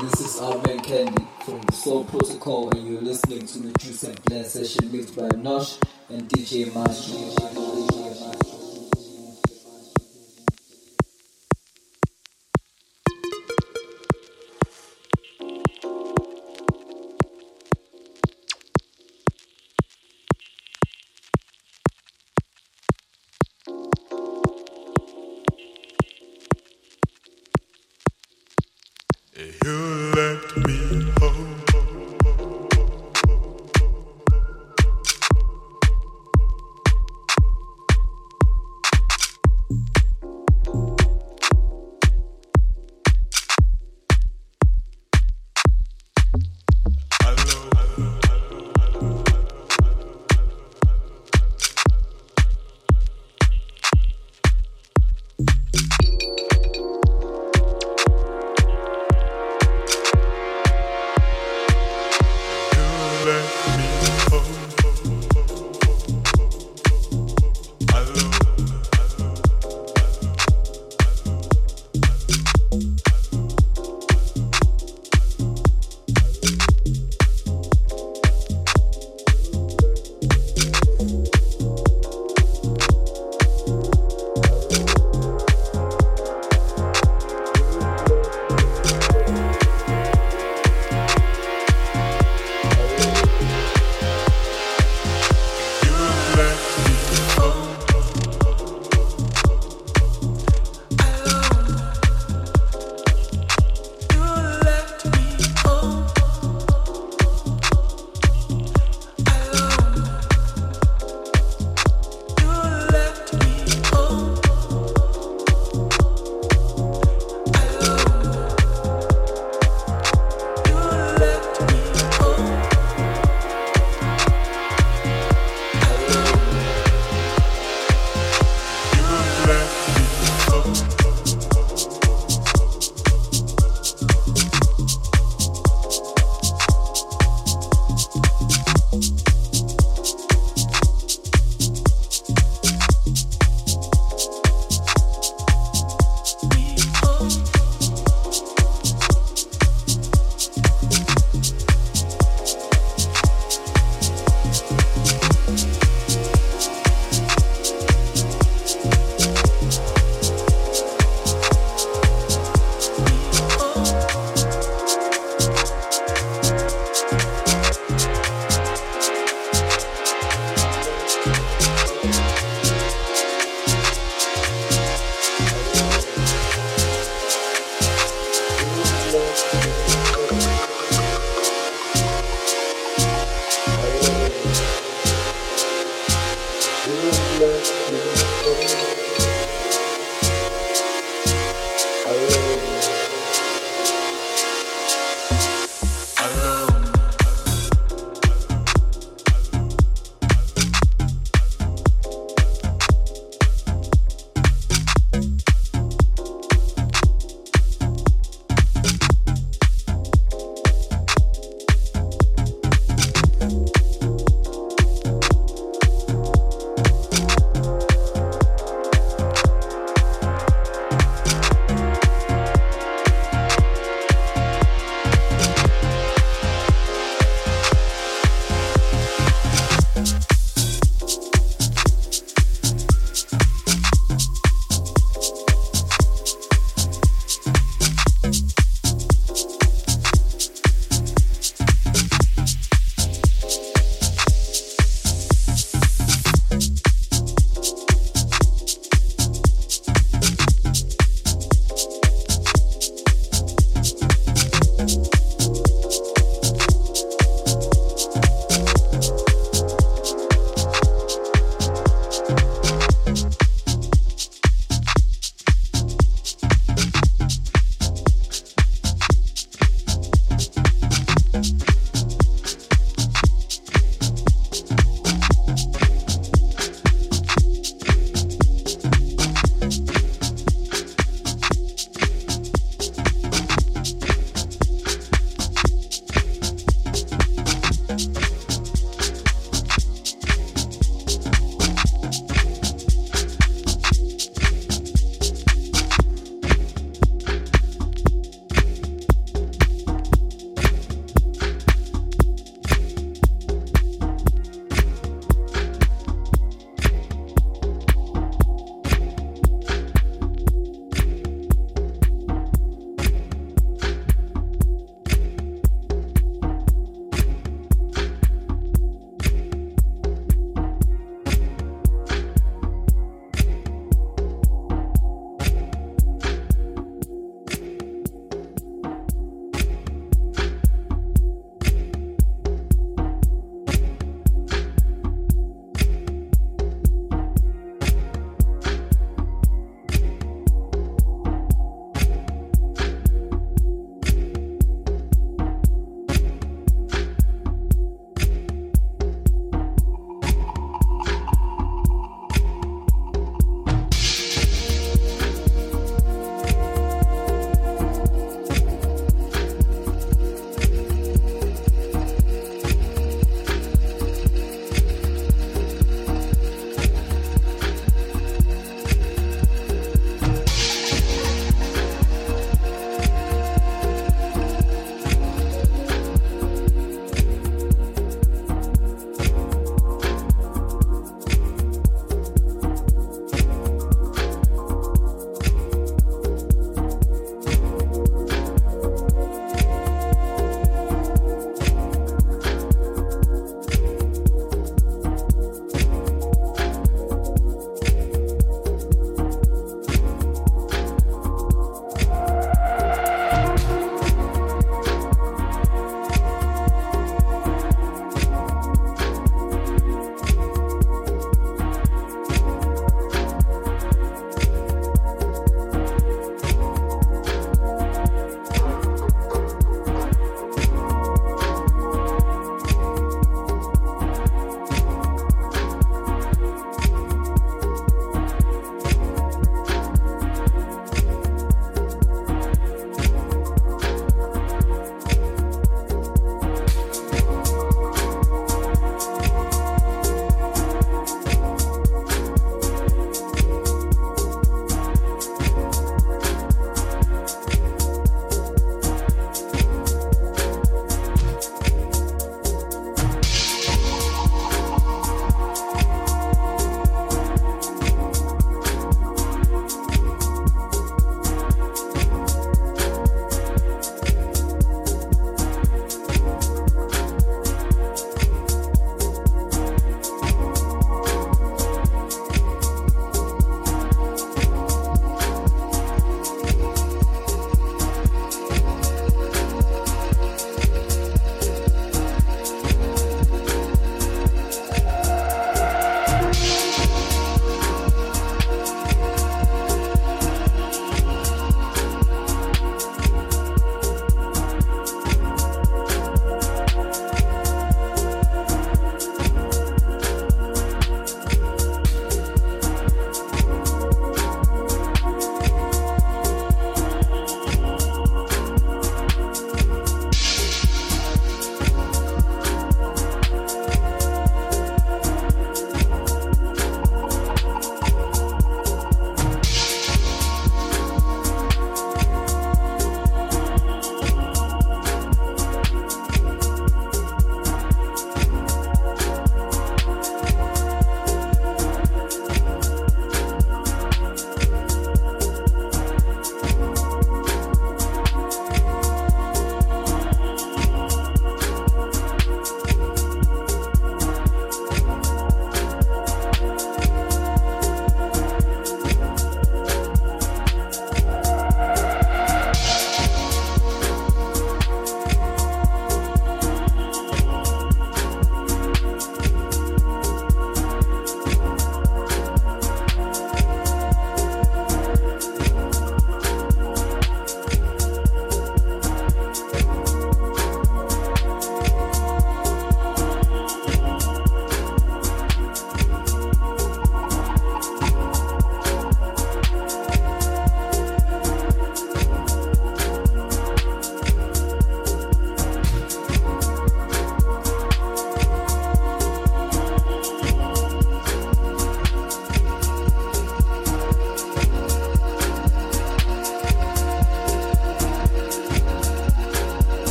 This is Armin Candy from Soul Protocol, and you're listening to the Juice and Blend session mixed by Nosh and DJ Mash.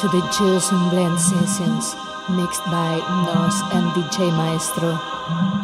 to the Juice and Blend sessions mixed by Nos and DJ Maestro.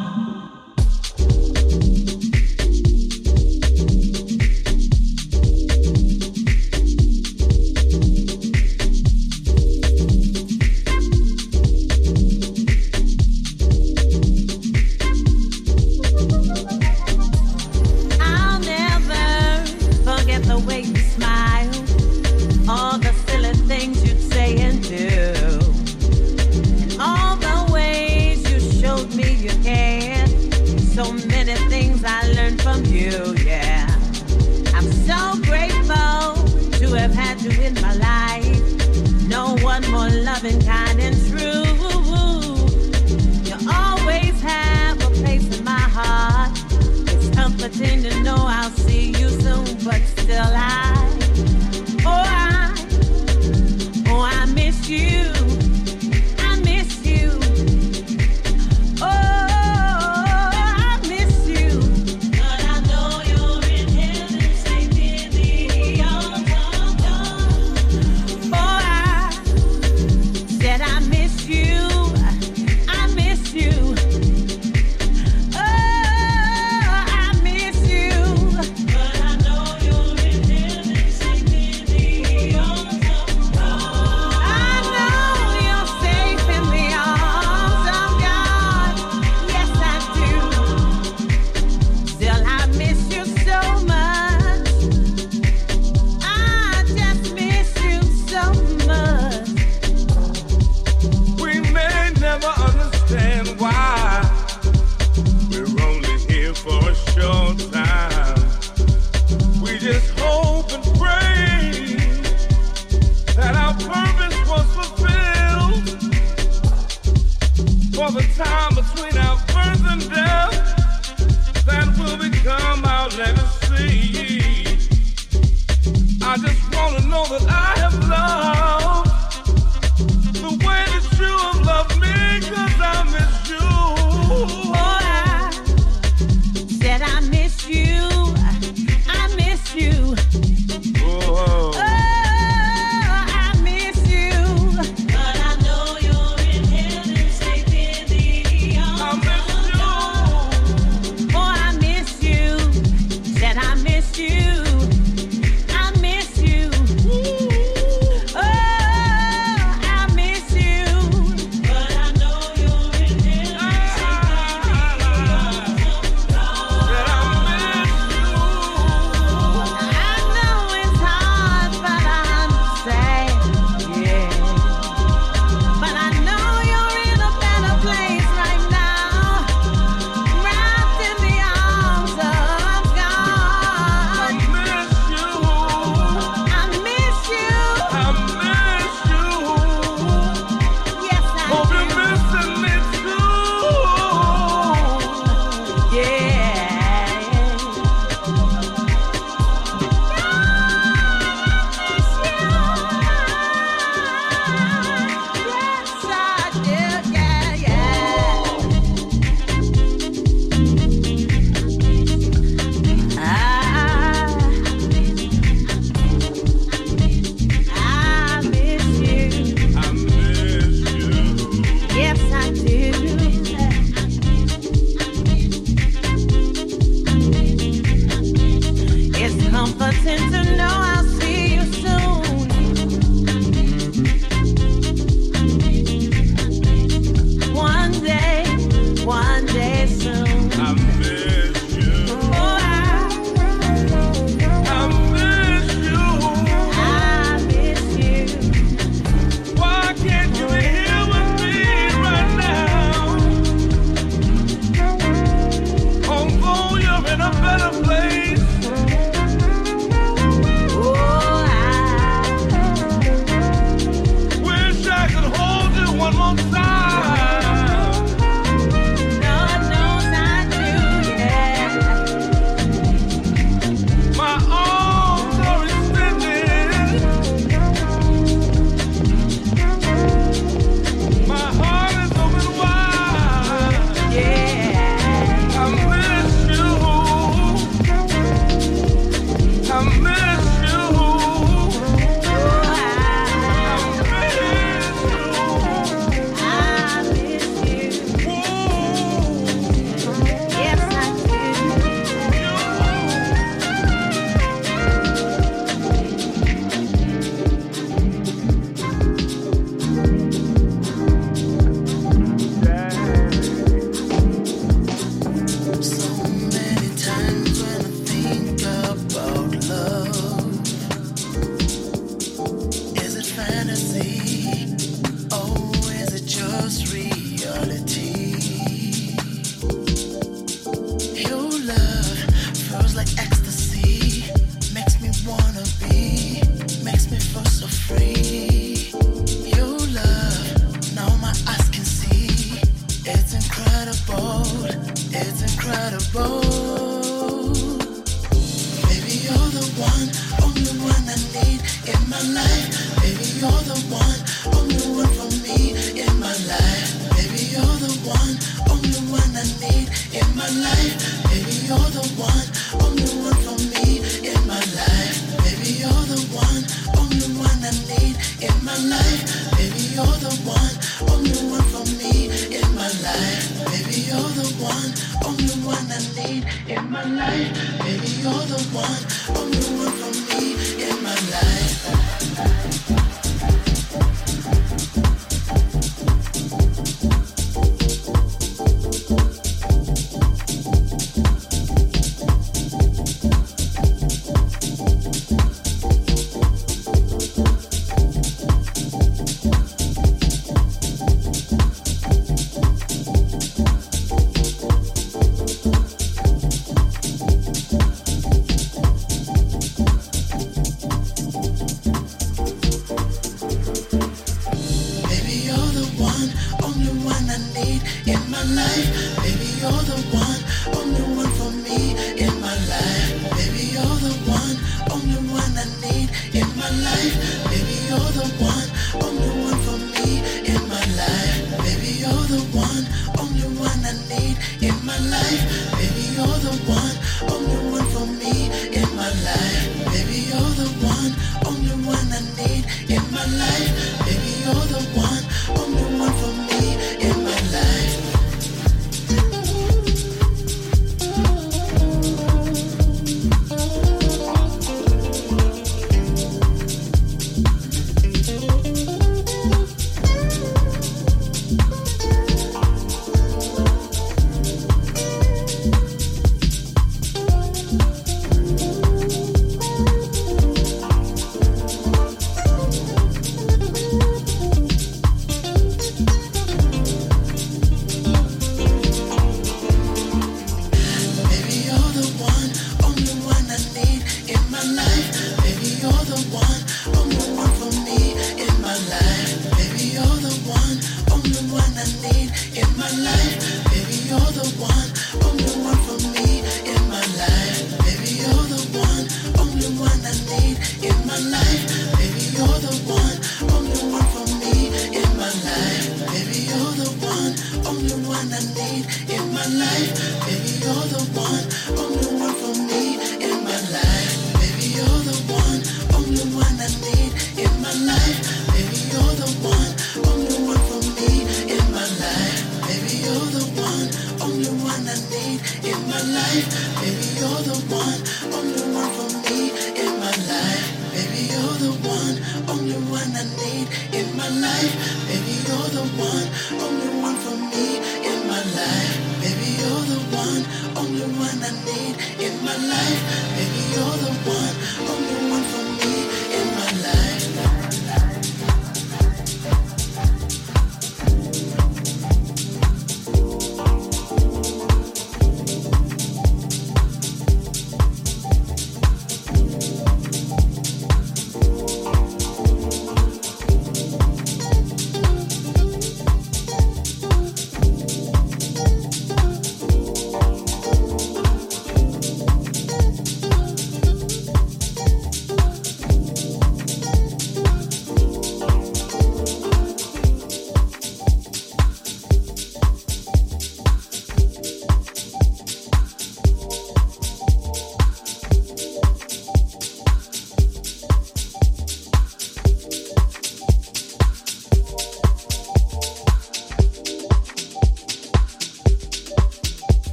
my life.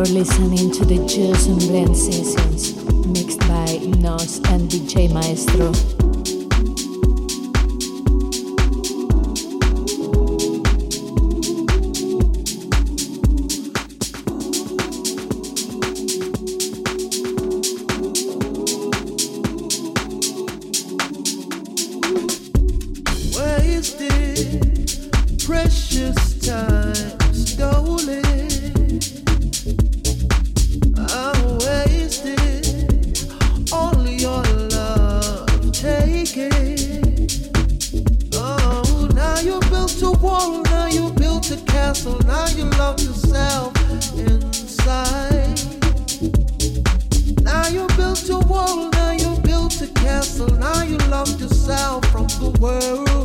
You're listening to the Juice and Blend Out from the world.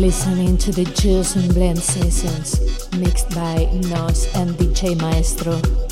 Listening to the Juice and Blend sessions mixed by Nos and DJ Maestro.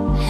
Hey.